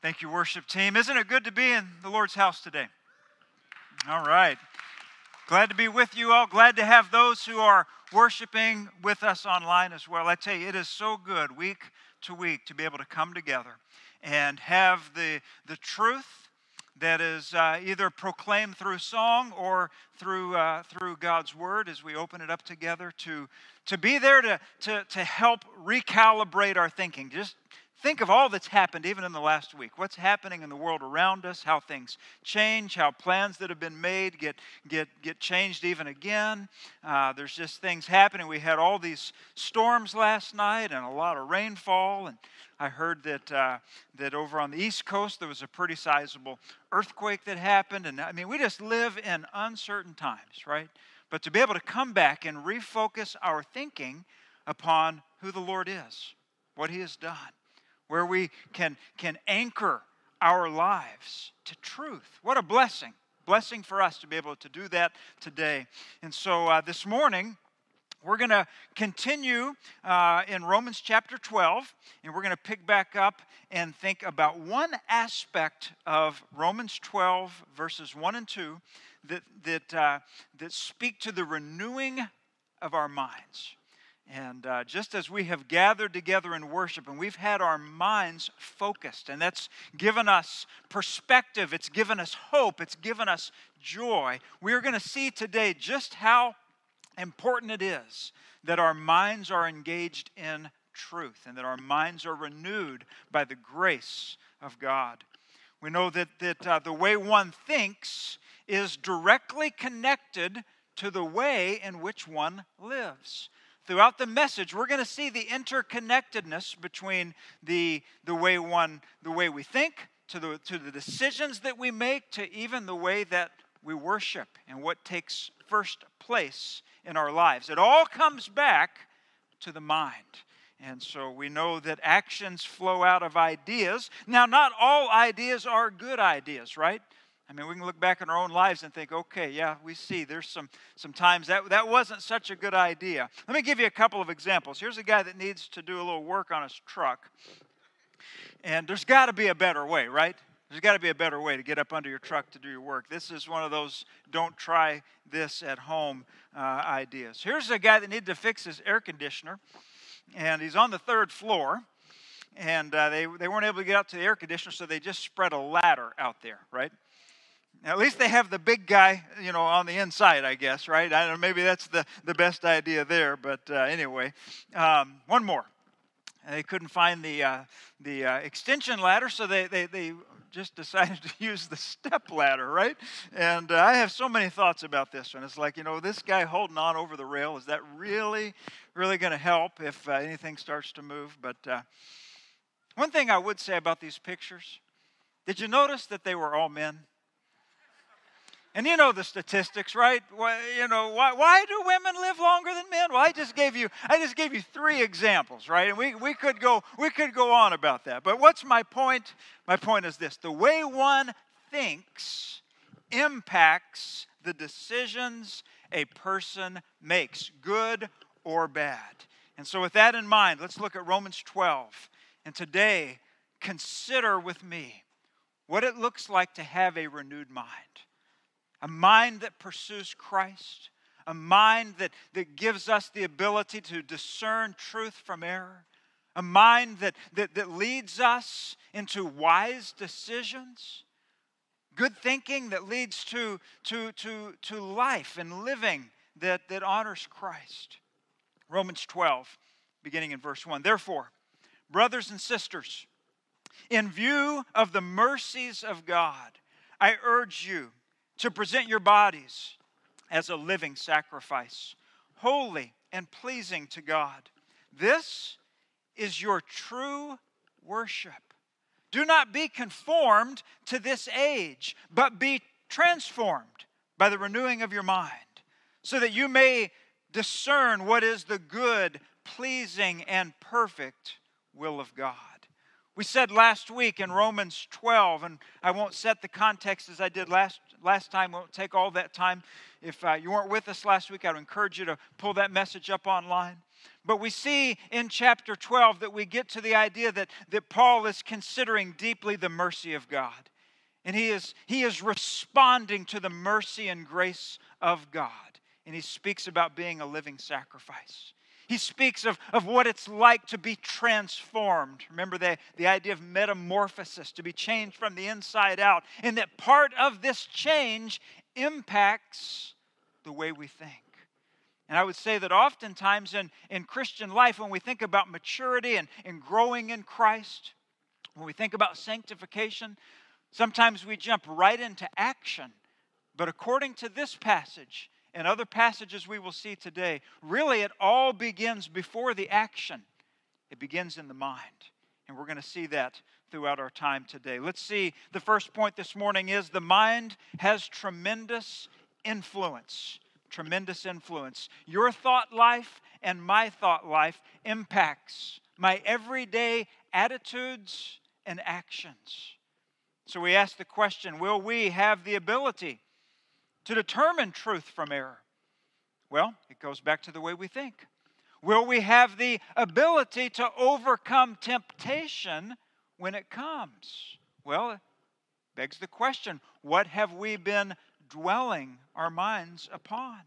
Thank you, worship team. Isn't it good to be in the Lord's house today? All right. Glad to be with you all. Glad to have those who are worshiping with us online as well. I tell you, it is so good week to week to be able to come together and have the, the truth that is uh, either proclaimed through song or through, uh, through God's word as we open it up together to, to be there to, to, to help recalibrate our thinking. Just think of all that's happened even in the last week. What's happening in the world around us, how things change, how plans that have been made get, get, get changed even again. Uh, there's just things happening. We had all these storms last night and a lot of rainfall. And I heard that, uh, that over on the East Coast there was a pretty sizable earthquake that happened. And I mean, we just live in uncertain times, right? But to be able to come back and refocus our thinking upon who the Lord is, what He has done where we can, can anchor our lives to truth. What a blessing. Blessing for us to be able to do that today. And so uh, this morning, we're going to continue uh, in Romans chapter 12, and we're going to pick back up and think about one aspect of Romans 12, verses 1 and 2, that, that, uh, that speak to the renewing of our minds. And uh, just as we have gathered together in worship and we've had our minds focused, and that's given us perspective, it's given us hope, it's given us joy, we're going to see today just how important it is that our minds are engaged in truth and that our minds are renewed by the grace of God. We know that, that uh, the way one thinks is directly connected to the way in which one lives throughout the message, we're going to see the interconnectedness between the, the, way one, the way we think, to the, to the decisions that we make, to even the way that we worship and what takes first place in our lives. It all comes back to the mind. And so we know that actions flow out of ideas. Now, not all ideas are good ideas, right? I mean, we can look back in our own lives and think, okay, yeah, we see there's some, some times that, that wasn't such a good idea. Let me give you a couple of examples. Here's a guy that needs to do a little work on his truck. And there's got to be a better way, right? There's got to be a better way to get up under your truck to do your work. This is one of those don't try this at home uh, ideas. Here's a guy that needed to fix his air conditioner, and he's on the third floor and uh, they, they weren't able to get out to the air conditioner, so they just spread a ladder out there, right? At least they have the big guy, you know, on the inside, I guess, right? I don't maybe that's the, the best idea there, but uh, anyway. Um, one more. They couldn't find the, uh, the uh, extension ladder, so they, they, they just decided to use the step ladder, right? And uh, I have so many thoughts about this one. It's like, you know, this guy holding on over the rail, is that really, really going to help if uh, anything starts to move? But uh, one thing I would say about these pictures did you notice that they were all men? And you know the statistics, right? Why, you know, why, why do women live longer than men? Well, I just gave you I just gave you three examples, right? And we, we could go we could go on about that. But what's my point? My point is this the way one thinks impacts the decisions a person makes, good or bad. And so with that in mind, let's look at Romans 12. And today, consider with me what it looks like to have a renewed mind a mind that pursues Christ, a mind that, that gives us the ability to discern truth from error, a mind that, that, that leads us into wise decisions, good thinking that leads to, to, to, to life and living that, that honors Christ. Romans 12, beginning in verse 1. Therefore, brothers and sisters, in view of the mercies of God, I urge you to present your bodies as a living sacrifice, holy and pleasing to God. This is your true worship. Do not be conformed to this age, but be transformed by the renewing of your mind, so that you may discern what is the good, pleasing, and perfect will of God. We said last week in Romans 12, and I won't set the context as I did last, last time, won't take all that time. If uh, you weren't with us last week, I would encourage you to pull that message up online. But we see in chapter 12 that we get to the idea that, that Paul is considering deeply the mercy of God. And he is, he is responding to the mercy and grace of God. And he speaks about being a living sacrifice. He speaks of, of what it's like to be transformed. Remember the, the idea of metamorphosis, to be changed from the inside out. And that part of this change impacts the way we think. And I would say that oftentimes in, in Christian life, when we think about maturity and, and growing in Christ, when we think about sanctification, sometimes we jump right into action. But according to this passage, and other passages we will see today, really it all begins before the action. It begins in the mind. And we're going to see that throughout our time today. Let's see, the first point this morning is the mind has tremendous influence. Tremendous influence. Your thought life and my thought life impacts my everyday attitudes and actions. So we ask the question will we have the ability to determine truth from error? Well, it goes back to the way we think. Will we have the ability to overcome temptation when it comes? Well, it begs the question what have we been dwelling our minds upon?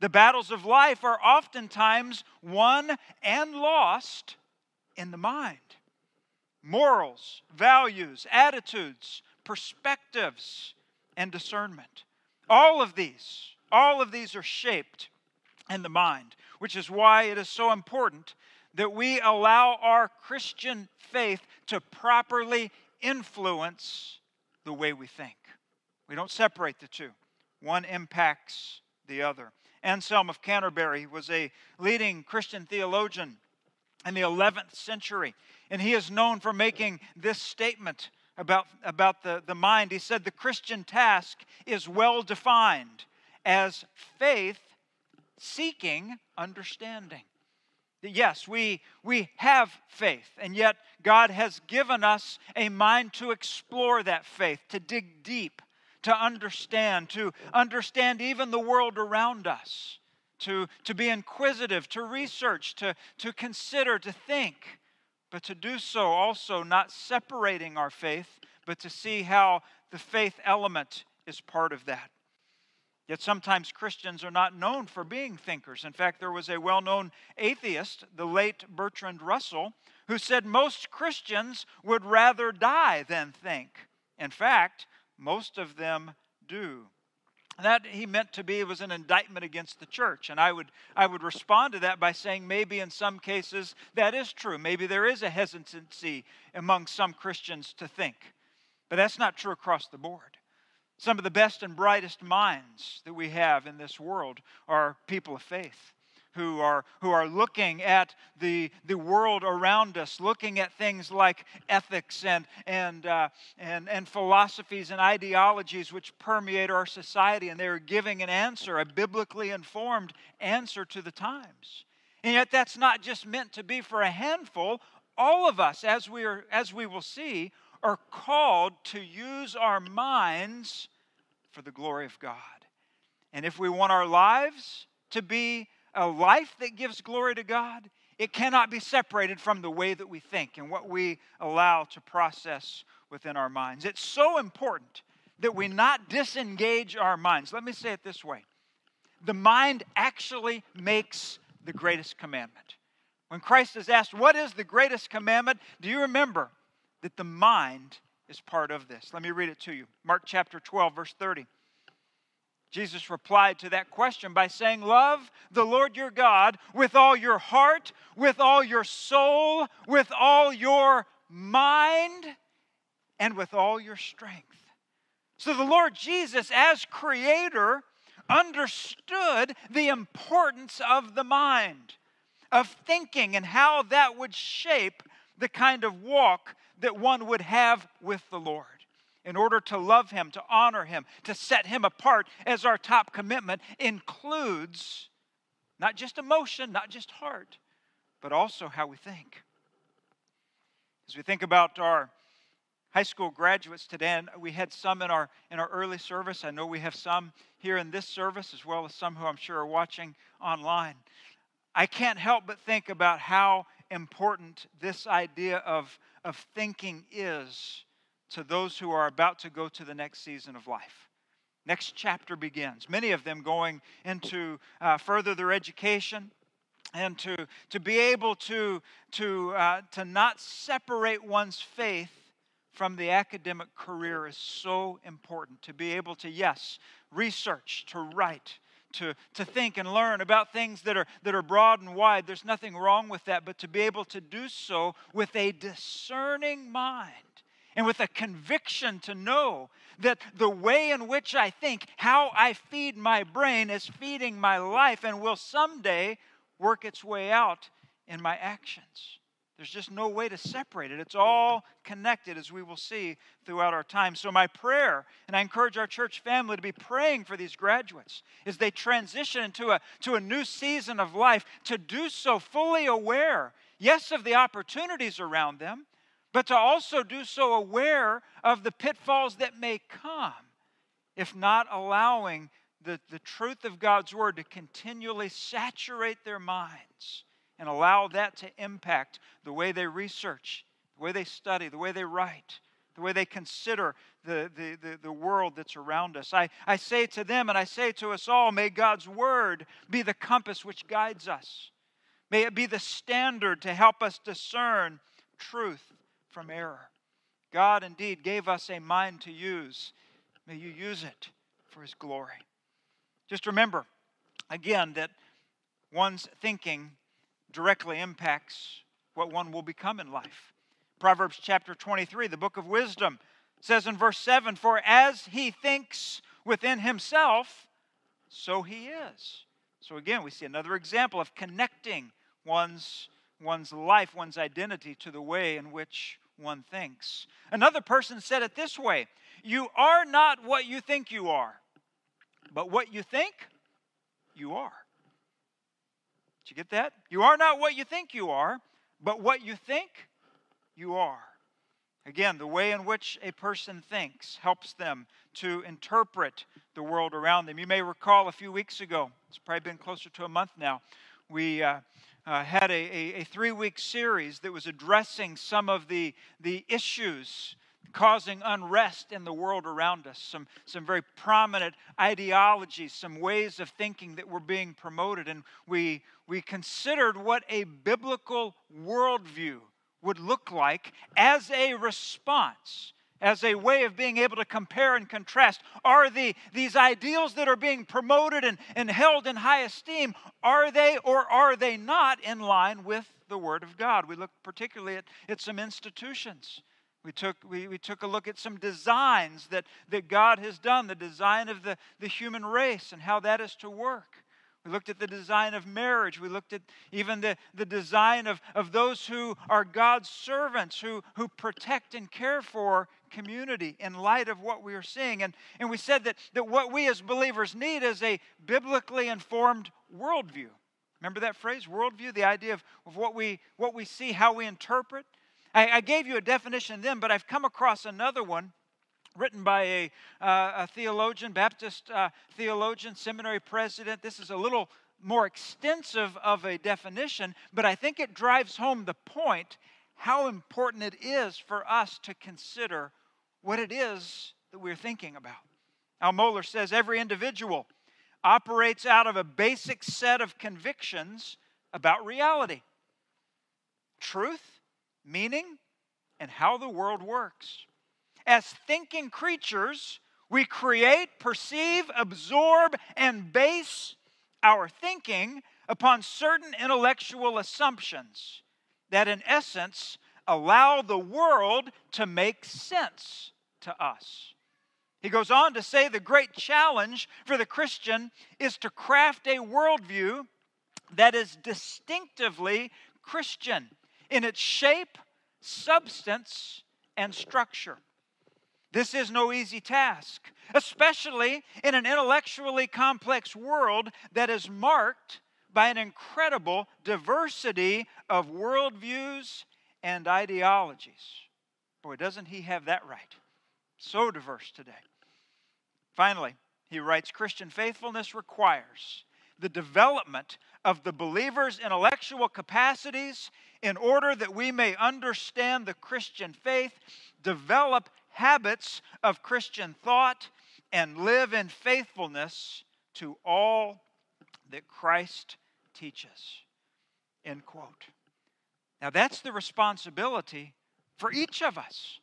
The battles of life are oftentimes won and lost in the mind. Morals, values, attitudes, perspectives, and discernment. All of these, all of these are shaped in the mind, which is why it is so important that we allow our Christian faith to properly influence the way we think. We don't separate the two, one impacts the other. Anselm of Canterbury was a leading Christian theologian in the 11th century, and he is known for making this statement about, about the, the mind. He said the Christian task is well defined as faith seeking understanding. Yes, we, we have faith, and yet God has given us a mind to explore that faith, to dig deep, to understand, to understand even the world around us, to, to be inquisitive, to research, to, to consider, to think but to do so also not separating our faith, but to see how the faith element is part of that. Yet sometimes Christians are not known for being thinkers. In fact, there was a well known atheist, the late Bertrand Russell, who said most Christians would rather die than think. In fact, most of them do that he meant to be was an indictment against the church. And i would i would respond to that by saying maybe in some cases that is true. Maybe there is a hesitancy among some christians to think. But that's not true across the board. Some of the best and brightest minds that we have in this world are people of faith who are, who are looking at the, the world around us, looking at things like ethics and, and, uh, and, and philosophies and ideologies which permeate our society, and they're giving an answer, a biblically informed answer to the times. And yet, that's not just meant to be for a handful. All of us, as we, are, as we will see, are called to use our minds for the glory of God. And if we want our lives to be a life that gives glory to God, it cannot be separated from the way that we think and what we allow to process within our minds. It's so important that we not disengage our minds. Let me say it this way the mind actually makes the greatest commandment. When Christ is asked, What is the greatest commandment? Do you remember that the mind is part of this? Let me read it to you. Mark chapter 12, verse 30. Jesus replied to that question by saying, Love the Lord your God with all your heart, with all your soul, with all your mind, and with all your strength. So the Lord Jesus, as creator, understood the importance of the mind, of thinking, and how that would shape the kind of walk that one would have with the Lord in order to love Him, to honor Him, to set Him apart as our top commitment includes not just emotion, not just heart, but also how we think. As we think about our high school graduates today, and we had some in our in our early service. I know we have some here in this service, as well as some who I'm sure are watching online. I can't help but think about how important this idea of, of thinking is to those who are about to go to the next season of life. Next chapter begins. Many of them going into uh, further their education and to, to be able to, to, uh, to not separate one's faith from the academic career is so important. To be able to, yes, research, to write, to, to think and learn about things that are, that are broad and wide. There's nothing wrong with that, but to be able to do so with a discerning mind and with a conviction to know that the way in which I think, how I feed my brain, is feeding my life and will someday work its way out in my actions. There's just no way to separate it. It's all connected, as we will see throughout our time. So, my prayer, and I encourage our church family to be praying for these graduates as they transition into a, to a new season of life, to do so fully aware, yes, of the opportunities around them, but to also do so aware of the pitfalls that may come if not allowing the, the truth of God's Word to continually saturate their minds and allow that to impact the way they research, the way they study, the way they write, the way they consider the, the, the, the, world that's around us. I, I say to them and I say to us all, may God's Word be the compass which guides us. May it be the standard to help us discern truth from error. God indeed gave us a mind to use. May you use it for His glory. Just remember, again, that one's thinking directly impacts what one will become in life. Proverbs chapter 23, the book of wisdom, says in verse 7 For as he thinks within himself, so he is. So again, we see another example of connecting one's, one's life, one's identity to the way in which one thinks. Another person said it this way You are not what you think you are, but what you think you are. Did you get that? You are not what you think you are, but what you think you are. Again, the way in which a person thinks helps them to interpret the world around them. You may recall a few weeks ago, it's probably been closer to a month now, we uh, uh, had a, a, a three week series that was addressing some of the, the issues causing unrest in the world around us, some, some very prominent ideologies, some ways of thinking that were being promoted. And we, we considered what a biblical worldview would look like as a response as a way of being able to compare and contrast. Are the, these ideals that are being promoted and, and held in high esteem, are they or are they not in line with the Word of God? We looked particularly at, at some institutions. We took, we, we took a look at some designs that, that God has done, the design of the, the human race and how that is to work. We looked at the design of marriage. We looked at even the, the design of, of those who are God's servants, who, who protect and care for community in light of what we are seeing. And, and we said that, that what we as believers need is a biblically informed worldview. Remember that phrase, worldview? The idea of, of what, we, what we see, how we interpret. I, I gave you a definition then, but I've come across another one written by a, uh, a theologian, Baptist uh, theologian, seminary president. This is a little more extensive of a definition, but I think it drives home the point how important it is for us to consider what it is that we're thinking about. Al Mohler says every individual operates out of a basic set of convictions about reality, truth, meaning, and how the world works. As thinking creatures, we create, perceive, absorb, and base our thinking upon certain intellectual assumptions that, in essence, allow the world to make sense to us. He goes on to say the great challenge for the Christian is to craft a worldview that is distinctively Christian in its shape, substance, and structure. This is no easy task, especially in an intellectually complex world that is marked by an incredible diversity of worldviews and ideologies. Boy, doesn't he have that right? So diverse today. Finally, he writes Christian faithfulness requires the development of the believer's intellectual capacities in order that we may understand the Christian faith, develop habits of Christian thought, and live in faithfulness to all that Christ teaches. End quote. Now, that's the responsibility for each of us.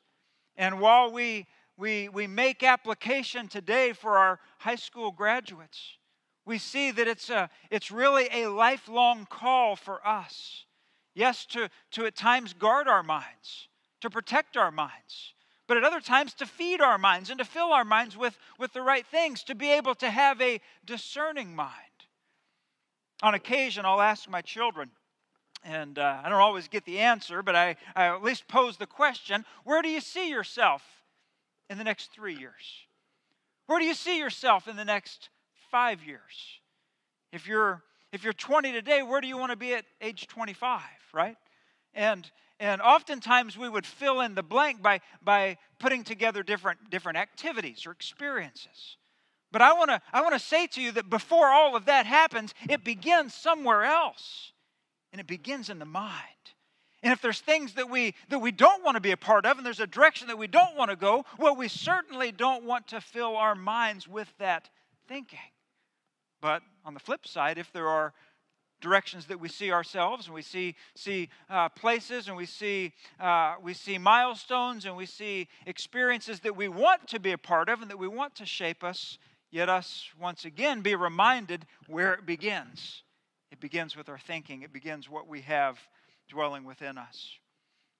And while we, we, we make application today for our high school graduates, we see that it's, a, it's really a lifelong call for us. Yes, to, to at times guard our minds, to protect our minds, but at other times to feed our minds and to fill our minds with, with the right things, to be able to have a discerning mind. On occasion, I'll ask my children, and uh, I don't always get the answer, but I, I at least pose the question where do you see yourself in the next three years? Where do you see yourself in the next five years? If you're if you're 20 today, where do you want to be at age 25, right? And and oftentimes we would fill in the blank by by putting together different different activities or experiences. But I want to I want to say to you that before all of that happens, it begins somewhere else. And it begins in the mind. And if there's things that we that we don't want to be a part of and there's a direction that we don't want to go, well we certainly don't want to fill our minds with that thinking. But on the flip side, if there are directions that we see ourselves and we see see uh, places and we see uh, we see milestones and we see experiences that we want to be a part of and that we want to shape us yet us once again be reminded where it begins it begins with our thinking it begins what we have dwelling within us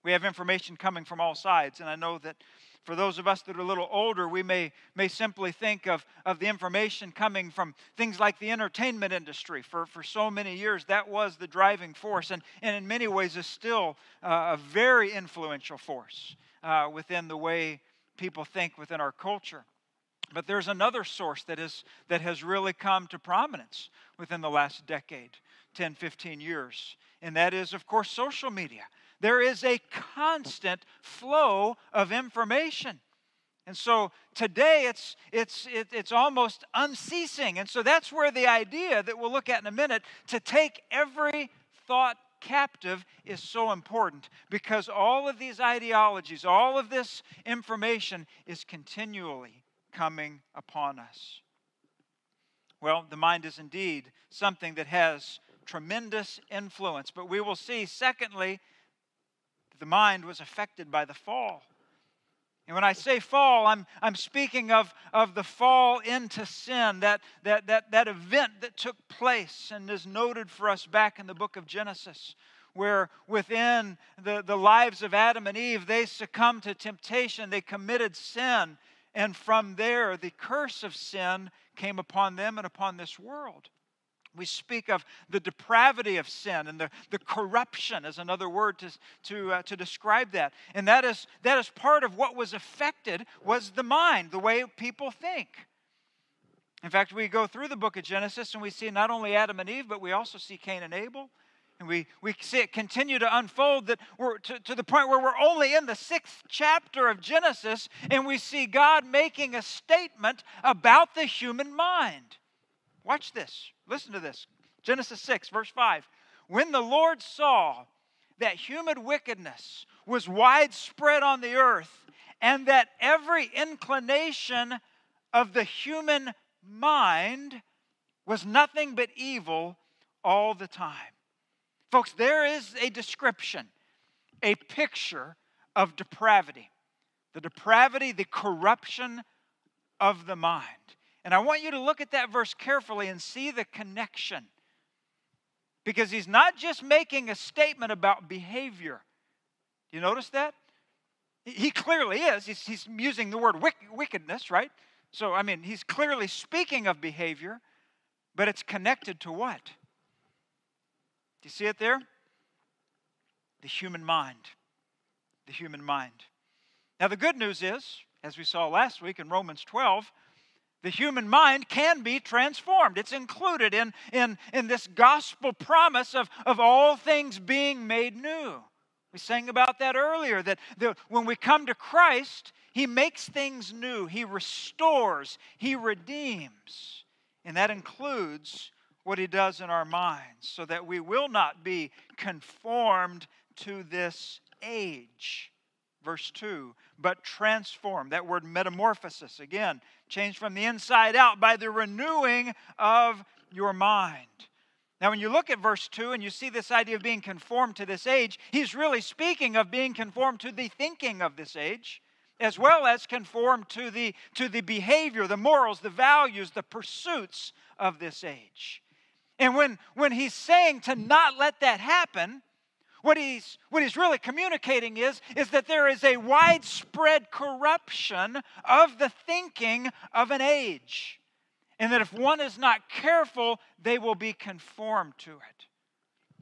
we have information coming from all sides and i know that for those of us that are a little older, we may, may simply think of, of the information coming from things like the entertainment industry. For, for so many years, that was the driving force, and, and in many ways is still uh, a very influential force uh, within the way people think within our culture. But there's another source that, is, that has really come to prominence within the last decade, 10, 15 years, and that is, of course, social media there is a constant flow of information. And so today it's, it's, it, it's almost unceasing. And so that's where the idea that we'll look at in a minute to take every thought captive is so important because all of these ideologies, all of this information is continually coming upon us. Well, the mind is indeed something that has tremendous influence. But we will see, secondly, the mind was affected by the fall. And when I say fall, I'm, I'm speaking of, of the fall into sin, that, that, that, that event that took place and is noted for us back in the book of Genesis, where within the, the lives of Adam and Eve, they succumbed to temptation, they committed sin, and from there, the curse of sin came upon them and upon this world. We speak of the depravity of sin and the, the corruption is another word to, to, uh, to describe that. And that is, that is part of what was affected was the mind, the way people think. In fact, we go through the book of Genesis and we see not only Adam and Eve, but we also see Cain and Abel. And we, we see it continue to unfold that we're to, to the point where we're only in the sixth chapter of Genesis and we see God making a statement about the human mind. Watch this. Listen to this. Genesis 6, verse 5. When the Lord saw that human wickedness was widespread on the earth, and that every inclination of the human mind was nothing but evil all the time. Folks, there is a description, a picture of depravity. The depravity, the corruption of the mind. And I want you to look at that verse carefully and see the connection. Because he's not just making a statement about behavior. Do you notice that? He clearly is. He's, he's using the word wickedness, right? So, I mean, he's clearly speaking of behavior, but it's connected to what? Do you see it there? The human mind. The human mind. Now, the good news is, as we saw last week in Romans 12, the human mind can be transformed. It's included in, in, in this gospel promise of, of all things being made new. We sang about that earlier that when we come to Christ, He makes things new, He restores, He redeems. And that includes what he does in our minds so that we will not be conformed to this age. Verse 2, but transform. That word metamorphosis, again, change from the inside out by the renewing of your mind. Now, when you look at verse 2 and you see this idea of being conformed to this age, he's really speaking of being conformed to the thinking of this age, as well as conformed to the, to the behavior, the morals, the values, the pursuits of this age. And when, when he's saying to not let that happen, what he's, what he's really communicating is, is that there is a widespread corruption of the thinking of an age and that if one is not careful, they will be conformed to it.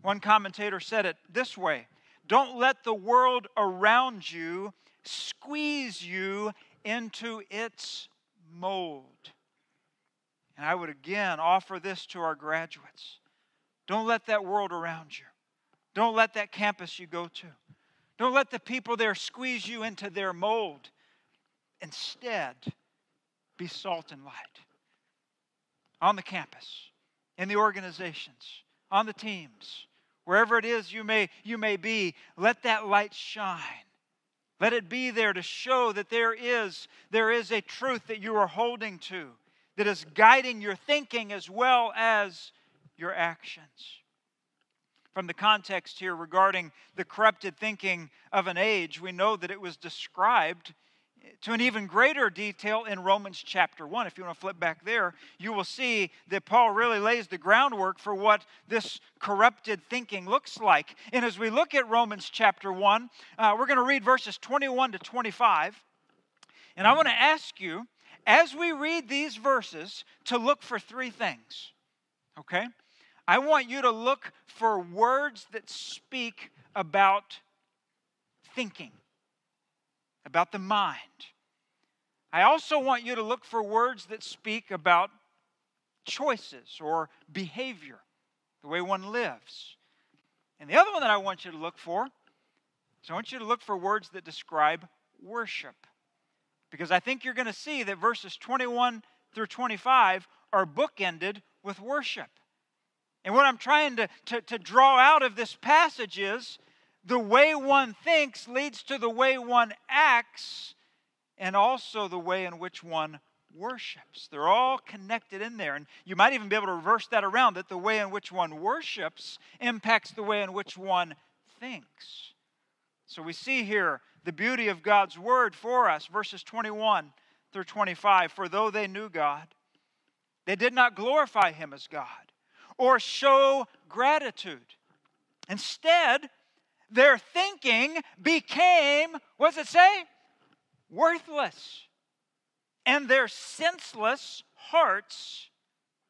One commentator said it this way Don't let the world around you squeeze you into its mold. And I would again offer this to our graduates. Don't let that world around you, don't let that campus you go to, don't let the people there squeeze you into their mold. Instead, be salt and light on the campus, in the organizations, on the teams, wherever it is you may, you may be, let that light shine. Let it be there to show that there is, there is a truth that you are holding to that is guiding your thinking as well as your actions. From the context here regarding the corrupted thinking of an age, we know that it was described to an even greater detail in Romans chapter 1. If you want to flip back there, you will see that Paul really lays the groundwork for what this corrupted thinking looks like. And as we look at Romans chapter 1, uh, we're going to read verses 21 to 25. And I want to ask you, as we read these verses, to look for three things. Okay? I want you to look for words that speak about thinking about the mind. I also want you to look for words that speak about choices or behavior, the way one lives. And the other one that I want you to look for is I want you to look for words that describe worship. Because I think you're going to see that verses 21 through 25 are bookended with worship. And what I'm trying to, to, to draw out of this passage is the way one thinks leads to the way one acts and also the way in which one worships. They're all connected in there. And you might even be able to reverse that around that the way in which one worships impacts the way in which one thinks. So we see here the beauty of God's word for us, verses 21 through 25. For though they knew God, they did not glorify him as God or show gratitude. Instead, their thinking became, what does it say? Worthless. And their senseless hearts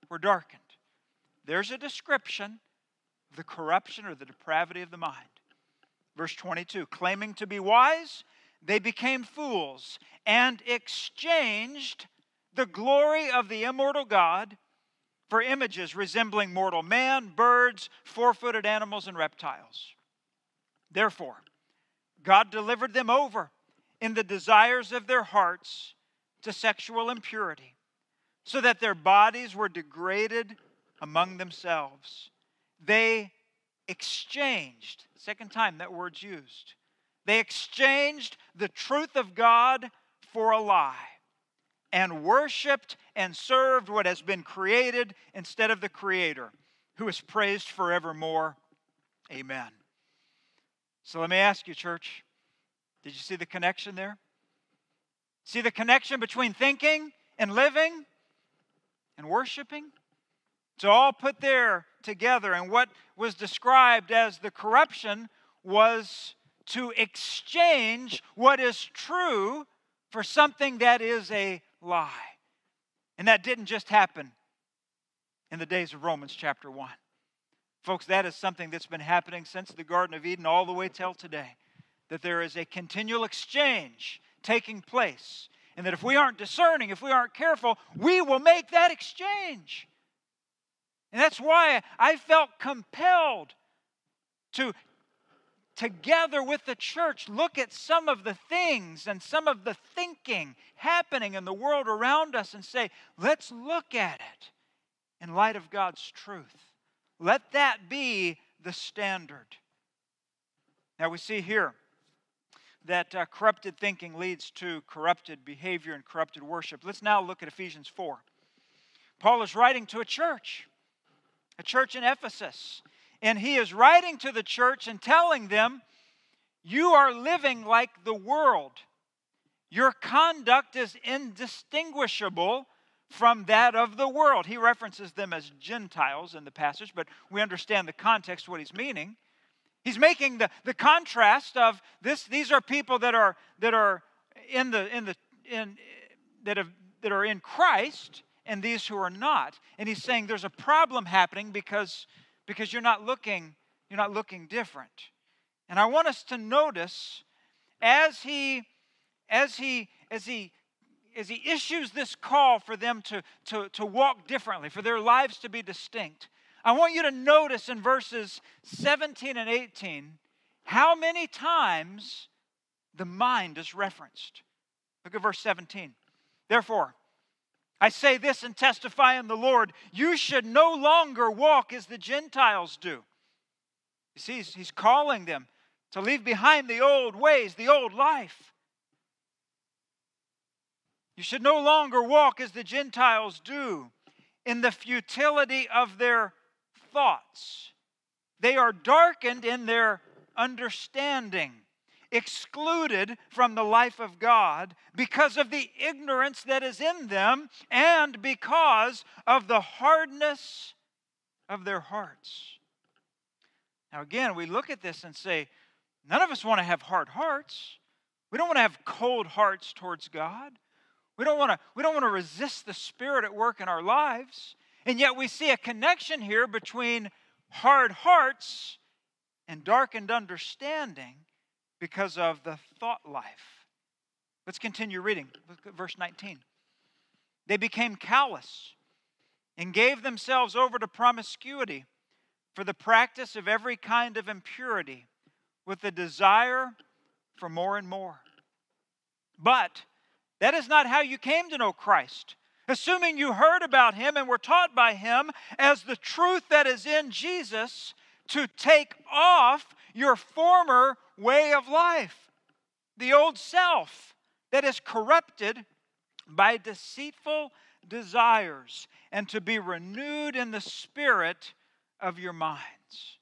were darkened. There's a description of the corruption or the depravity of the mind. Verse 22 claiming to be wise, they became fools and exchanged the glory of the immortal God for images resembling mortal man, birds, four footed animals, and reptiles. Therefore, God delivered them over in the desires of their hearts to sexual impurity, so that their bodies were degraded among themselves. They exchanged, second time that word's used, they exchanged the truth of God for a lie and worshiped and served what has been created instead of the Creator, who is praised forevermore. Amen. So let me ask you, church, did you see the connection there? See the connection between thinking and living and worshiping? It's all put there together. And what was described as the corruption was to exchange what is true for something that is a lie. And that didn't just happen in the days of Romans chapter 1. Folks, that is something that's been happening since the Garden of Eden all the way till today. That there is a continual exchange taking place. And that if we aren't discerning, if we aren't careful, we will make that exchange. And that's why I felt compelled to, together with the church, look at some of the things and some of the thinking happening in the world around us and say, let's look at it in light of God's truth. Let that be the standard. Now we see here that uh, corrupted thinking leads to corrupted behavior and corrupted worship. Let's now look at Ephesians 4. Paul is writing to a church, a church in Ephesus, and he is writing to the church and telling them, You are living like the world. Your conduct is indistinguishable from that of the world. He references them as Gentiles in the passage, but we understand the context, what he's meaning. He's making the, the contrast of this, these are people that are that are in the in the in that have that are in Christ and these who are not. And he's saying there's a problem happening because because you're not looking you're not looking different. And I want us to notice as he as he as he as he issues this call for them to, to, to walk differently, for their lives to be distinct, I want you to notice in verses 17 and 18 how many times the mind is referenced. Look at verse 17. Therefore, I say this and testify in the Lord you should no longer walk as the Gentiles do. You see, he's, he's calling them to leave behind the old ways, the old life. You should no longer walk as the Gentiles do in the futility of their thoughts. They are darkened in their understanding, excluded from the life of God because of the ignorance that is in them and because of the hardness of their hearts. Now, again, we look at this and say, none of us want to have hard hearts. We don't want to have cold hearts towards God. We don't want to we don't want to resist the spirit at work in our lives. And yet we see a connection here between hard hearts and darkened understanding because of the thought life. Let's continue reading. Look at verse 19. They became callous and gave themselves over to promiscuity for the practice of every kind of impurity with the desire for more and more. But that is not how you came to know Christ. Assuming you heard about him and were taught by him as the truth that is in Jesus to take off your former way of life, the old self that is corrupted by deceitful desires, and to be renewed in the spirit of your minds.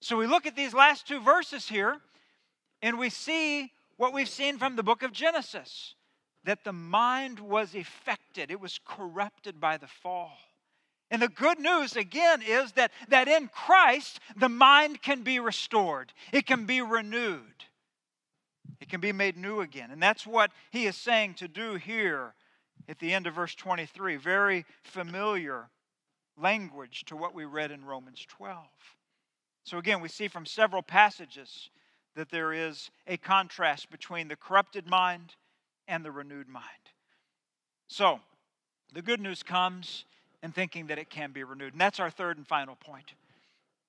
So we look at these last two verses here, and we see what we've seen from the book of Genesis that the mind was affected, it was corrupted by the fall. And the good news, again, is that, that in Christ, the mind can be restored, it can be renewed, it can be made new again. And that's what he is saying to do here at the end of verse 23. Very familiar language to what we read in Romans 12. So, again, we see from several passages that there is a contrast between the corrupted mind and the renewed mind. So, the good news comes in thinking that it can be renewed. And that's our third and final point.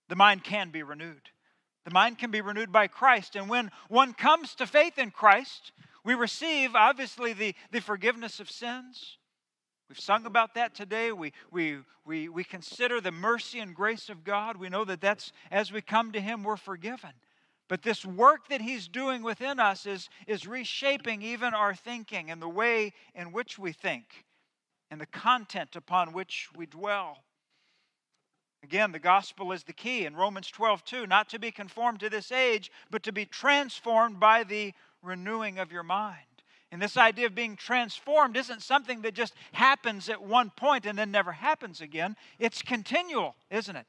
The mind can be renewed. The mind can be renewed by Christ. And when one comes to faith in Christ, we receive, obviously, the, the forgiveness of sins. We've sung about that today. We, we, we, we consider the mercy and grace of God. We know that that's as we come to Him, we're forgiven. But this work that He's doing within us is, is reshaping even our thinking and the way in which we think and the content upon which we dwell. Again, the gospel is the key in Romans 12, 2, not to be conformed to this age, but to be transformed by the renewing of your mind. And this idea of being transformed isn't something that just happens at one point and then never happens again. It's continual, isn't it?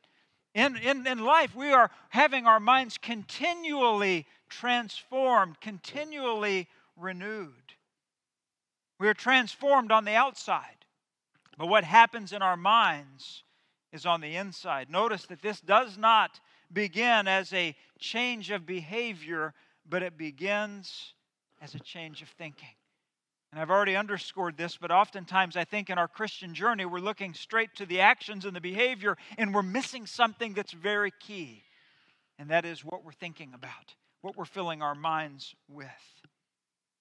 In, in, in life, we are having our minds continually transformed, continually renewed. We are transformed on the outside, but what happens in our minds is on the inside. Notice that this does not begin as a change of behavior, but it begins as a change of thinking. And I've already underscored this, but oftentimes I think in our Christian journey, we're looking straight to the actions and the behavior, and we're missing something that's very key. And that is what we're thinking about, what we're filling our minds with.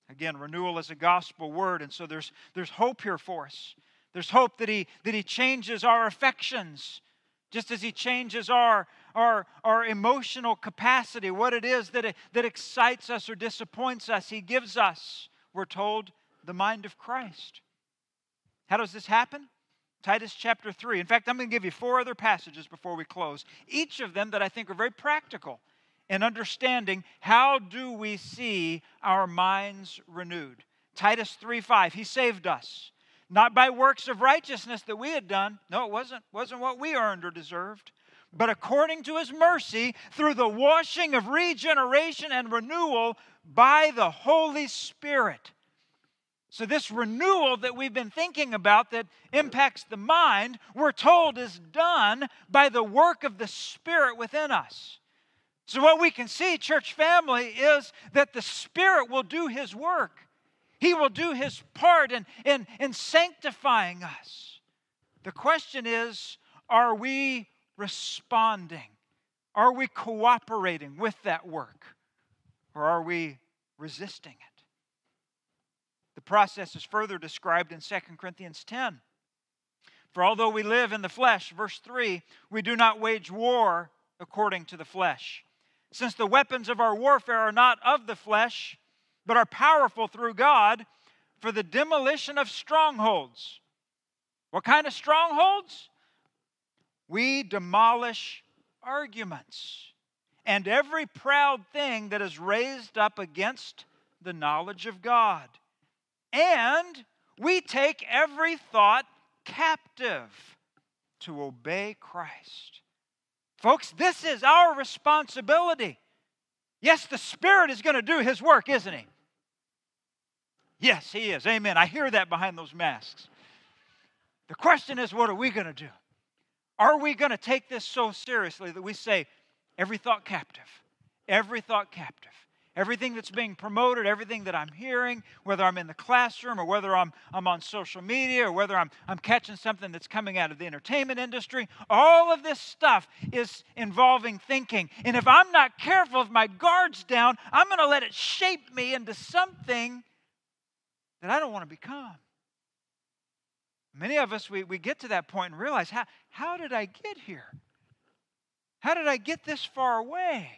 Again, renewal is a gospel word, and so there's, there's hope here for us. There's hope that He, that he changes our affections, just as He changes our, our, our emotional capacity, what it is that, that excites us or disappoints us. He gives us, we're told, the mind of Christ. How does this happen? Titus chapter 3. In fact, I'm going to give you four other passages before we close, each of them that I think are very practical in understanding how do we see our minds renewed. Titus 3 5, he saved us, not by works of righteousness that we had done. No, it wasn't, wasn't what we earned or deserved, but according to his mercy, through the washing of regeneration and renewal by the Holy Spirit so, this renewal that we've been thinking about that impacts the mind, we're told is done by the work of the Spirit within us. So, what we can see, church family, is that the Spirit will do His work. He will do His part in, in, in sanctifying us. The question is are we responding? Are we cooperating with that work? Or are we resisting it? The process is further described in 2 Corinthians 10. For although we live in the flesh, verse 3, we do not wage war according to the flesh. Since the weapons of our warfare are not of the flesh, but are powerful through God for the demolition of strongholds. What kind of strongholds? We demolish arguments and every proud thing that is raised up against the knowledge of God and we take every thought captive to obey Christ. Folks, this is our responsibility. Yes, the Spirit is going to do His work, isn't He? Yes, He is. Amen. I hear that behind those masks. The question is, what are we going to do? Are we going to take this so seriously that we say, every thought captive, every thought captive? Everything that's being promoted, everything that I'm hearing, whether I'm in the classroom or whether I'm, I'm on social media or whether I'm, I'm catching something that's coming out of the entertainment industry, all of this stuff is involving thinking. And if I'm not careful, if my guard's down, I'm going to let it shape me into something that I don't want to become. Many of us, we, we get to that point and realize, how, how did I get here? How did I get this far away?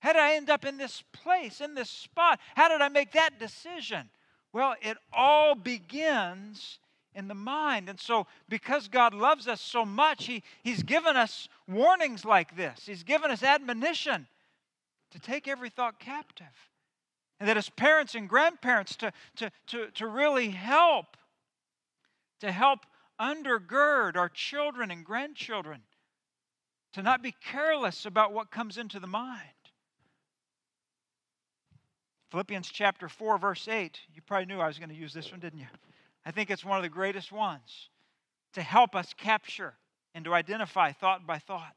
How did I end up in this place, in this spot? How did I make that decision? Well, it all begins in the mind. And so, because God loves us so much, he, He's given us warnings like this. He's given us admonition to take every thought captive. And that as parents and grandparents, to, to, to, to really help, to help undergird our children and grandchildren, to not be careless about what comes into the mind. Philippians chapter 4, verse 8. You probably knew I was going to use this one, didn't you? I think it's one of the greatest ones to help us capture and to identify thought by thought.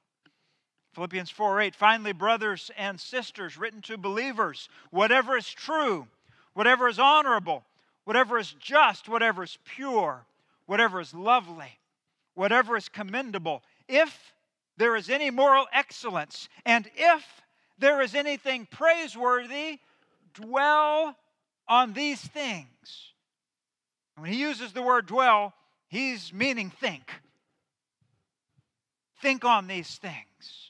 Philippians 4 8. Finally, brothers and sisters, written to believers, whatever is true, whatever is honorable, whatever is just, whatever is pure, whatever is lovely, whatever is commendable, if there is any moral excellence, and if there is anything praiseworthy, dwell on these things. When he uses the word dwell, he's meaning think. Think on these things.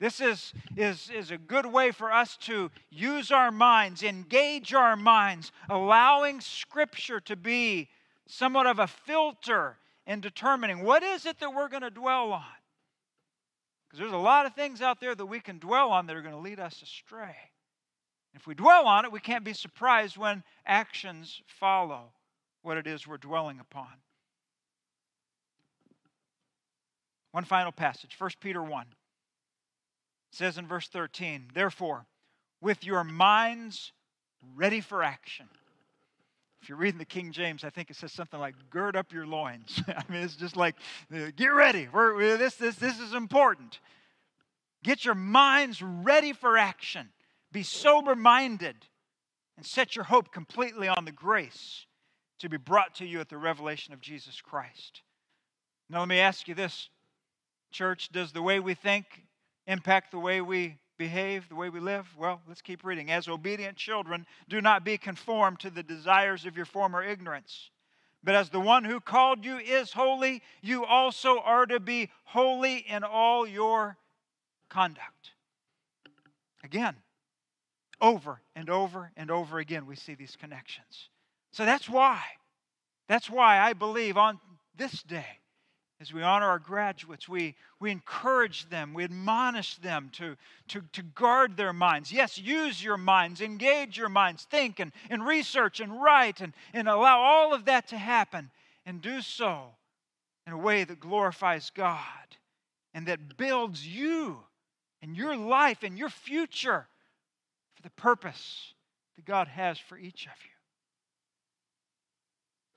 This is, is, is a good way for us to use our minds, engage our minds, allowing Scripture to be somewhat of a filter in determining what is it that we're going to dwell on. Because there's a lot of things out there that we can dwell on that are going to lead us astray. If we dwell on it, we can't be surprised when actions follow what it is we're dwelling upon. One final passage, 1 Peter 1. It says in verse 13, Therefore, with your minds ready for action. If you're reading the King James, I think it says something like, gird up your loins. I mean, it's just like, get ready. We're, this, this, this is important. Get your minds ready for action. Be sober minded and set your hope completely on the grace to be brought to you at the revelation of Jesus Christ. Now, let me ask you this, church does the way we think impact the way we behave, the way we live? Well, let's keep reading. As obedient children, do not be conformed to the desires of your former ignorance But as the one who called you is holy, you also are to be holy in all your conduct. Again, over and over and over again, we see these connections. So that's why. That's why I believe on this day, as we honor our graduates, we, we encourage them, we admonish them to, to, to guard their minds. Yes, use your minds, engage your minds, think and, and research and write and, and allow all of that to happen and do so in a way that glorifies God and that builds you and your life and your future for the purpose that God has for each of you.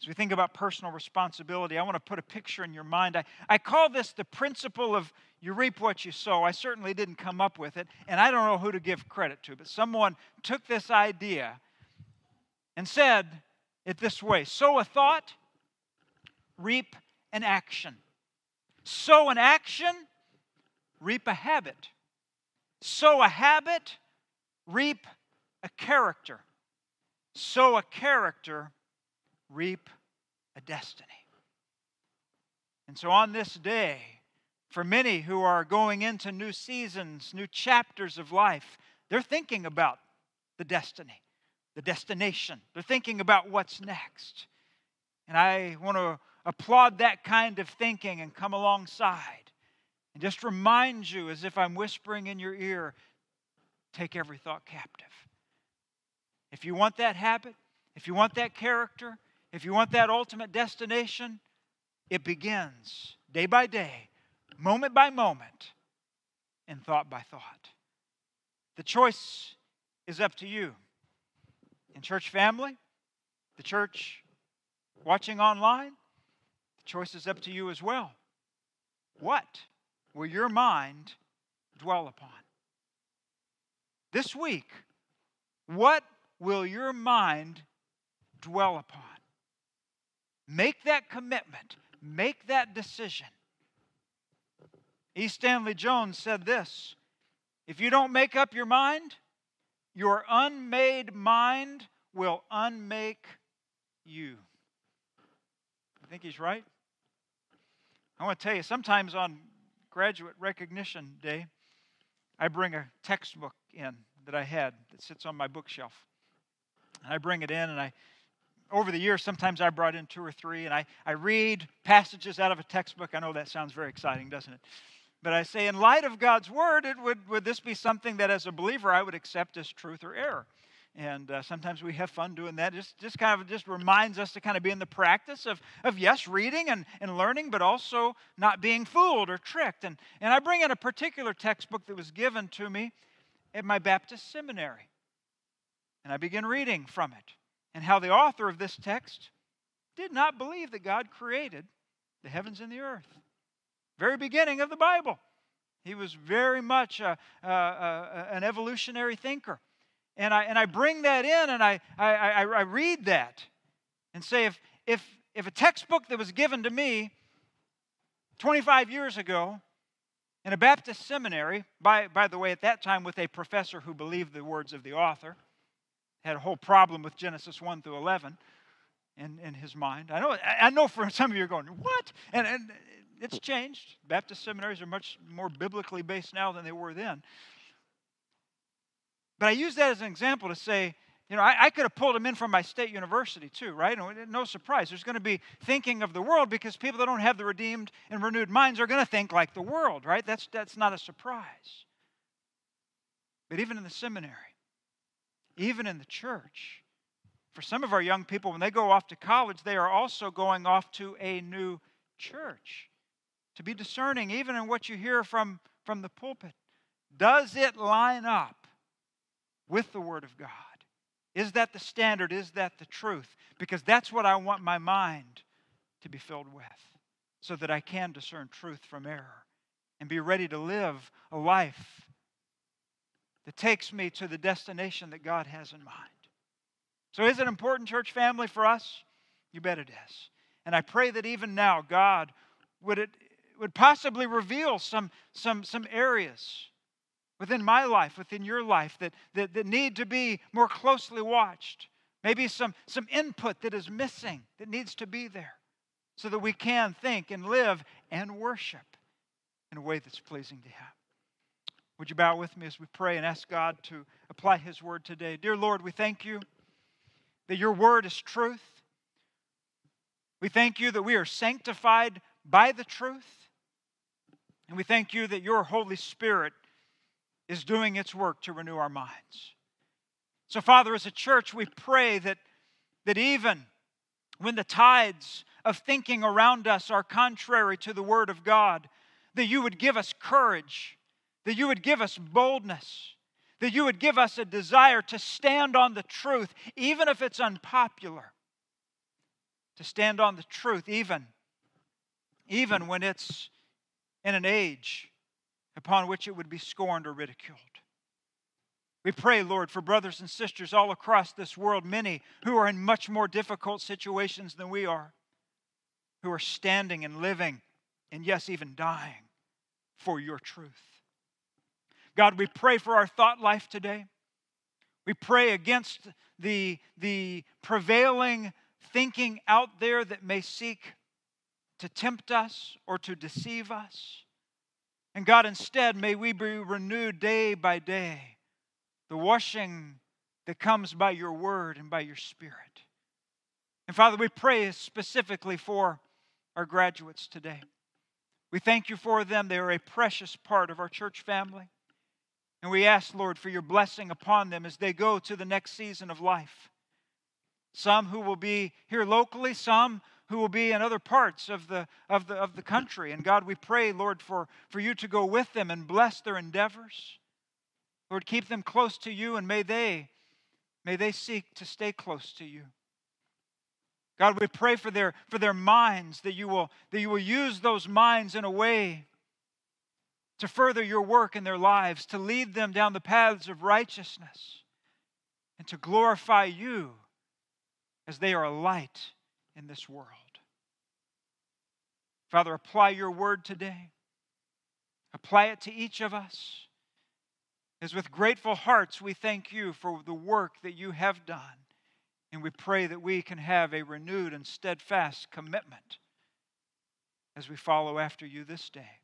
As we think about personal responsibility, I want to put a picture in your mind. I, I call this the principle of you reap what you sow. I certainly didn't come up with it, and I don't know who to give credit to, but someone took this idea and said it this way sow a thought, reap an action. Sow an action, reap a habit. Sow a habit, reap a character. Sow a character, reap a destiny. And so on this day, for many who are going into new seasons, new chapters of life, they're thinking about the destiny, the destination. They're thinking about what's next. And I want to applaud that kind of thinking and come alongside and just remind you, as if I'm whispering in your ear, take every thought captive. If you want that habit, if you want that character, if you want that ultimate destination, it begins day by day, moment by moment, and thought by thought. The choice is up to you. In church family, the church watching online, the choice is up to you as well. What will your mind dwell upon? This week, what will your mind dwell upon? Make that commitment, make that decision. E. Stanley Jones said this If you don't make up your mind, your unmade mind will unmake you. I think he's right. I want to tell you, sometimes on graduate recognition day, I bring a textbook in that I had that sits on my bookshelf. And I bring it in and I over the years, sometimes I brought in two or three, and I, I read passages out of a textbook. I know that sounds very exciting, doesn't it? But I say, in light of God's word, it would, would this be something that as a believer I would accept as truth or error? And uh, sometimes we have fun doing that. Just, just kind of just reminds us to kind of be in the practice of, of yes, reading and, and learning, but also not being fooled or tricked. And, and I bring in a particular textbook that was given to me at my Baptist seminary. And I begin reading from it and how the author of this text did not believe that God created the heavens and the earth. Very beginning of the Bible. He was very much a, a, a, an evolutionary thinker. And I, and I bring that in and I, I, I, I read that and say if, if, if a textbook that was given to me 25 years ago in a Baptist seminary, by, by the way, at that time with a professor who believed the words of the author, had a whole problem with Genesis 1 through 11 in, in his mind. I know, I know for some of you are going, what? And, and it's changed. Baptist seminaries are much more biblically based now than they were then. But I use that as an example to say, you know, I, I, could have pulled him in from my state university too, right? No surprise. There's going to be thinking of the world because people that don't have the redeemed and renewed minds are going to think like the world, right? That's, that's not a surprise. But even in the seminary, even in the church. For some of our young people, when they go off to college, they are also going off to a new church. To be discerning, even in what you hear from, from the pulpit, does it line up with the Word of God? Is that the standard? Is that the truth? Because that's what I want my mind to be filled with, so that I can discern truth from error and be ready to live a life that takes me to the destination that God has in mind. So, is it important, church family, for us? You bet it is. And I pray that even now, God would, it, would possibly reveal some, some, some areas within my life, within your life, that, that, that need to be more closely watched, maybe some, some input that is missing that needs to be there so that we can think and live and worship in a way that's pleasing to Him. Would you bow with me as we pray and ask God to apply His word today? Dear Lord, we thank you that your word is truth. We thank you that we are sanctified by the truth. And we thank you that your Holy Spirit is doing its work to renew our minds. So, Father, as a church, we pray that, that even when the tides of thinking around us are contrary to the Word of God, that you would give us courage, that you would give us boldness, that you would give us a desire to stand on the truth, even if it's unpopular, to stand on the truth, even, even when it's in an age upon which it would be scorned or ridiculed. We pray, Lord, for brothers and sisters all across this world, many who are in much more difficult situations than we are, who are standing and living, and yes, even dying for your truth. God, we pray for our thought life today. We pray against the, the prevailing thinking out there that may seek to tempt us or to deceive us. And God, instead, may we be renewed day by day. The washing that comes by your word and by your spirit. And Father, we pray specifically for our graduates today. We thank you for them. They are a precious part of our church family. And we ask, Lord, for your blessing upon them as they go to the next season of life. Some who will be here locally, some who will be in other parts of the, of the, of the country. And God, we pray, Lord, for, for you to go with them and bless their endeavors. Lord, keep them close to you, and may they, may they seek to stay close to you. God, we pray for their, for their minds, that you, will, that you will use those minds in a way to further your work in their lives, to lead them down the paths of righteousness, and to glorify you as they are a light in this world. Father, apply your word today. Apply it to each of us. As with grateful hearts, we thank you for the work that you have done. And we pray that we can have a renewed and steadfast commitment as we follow after you this day.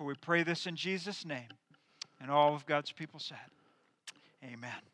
For we pray this in Jesus' name. And all of God's people said, Amen.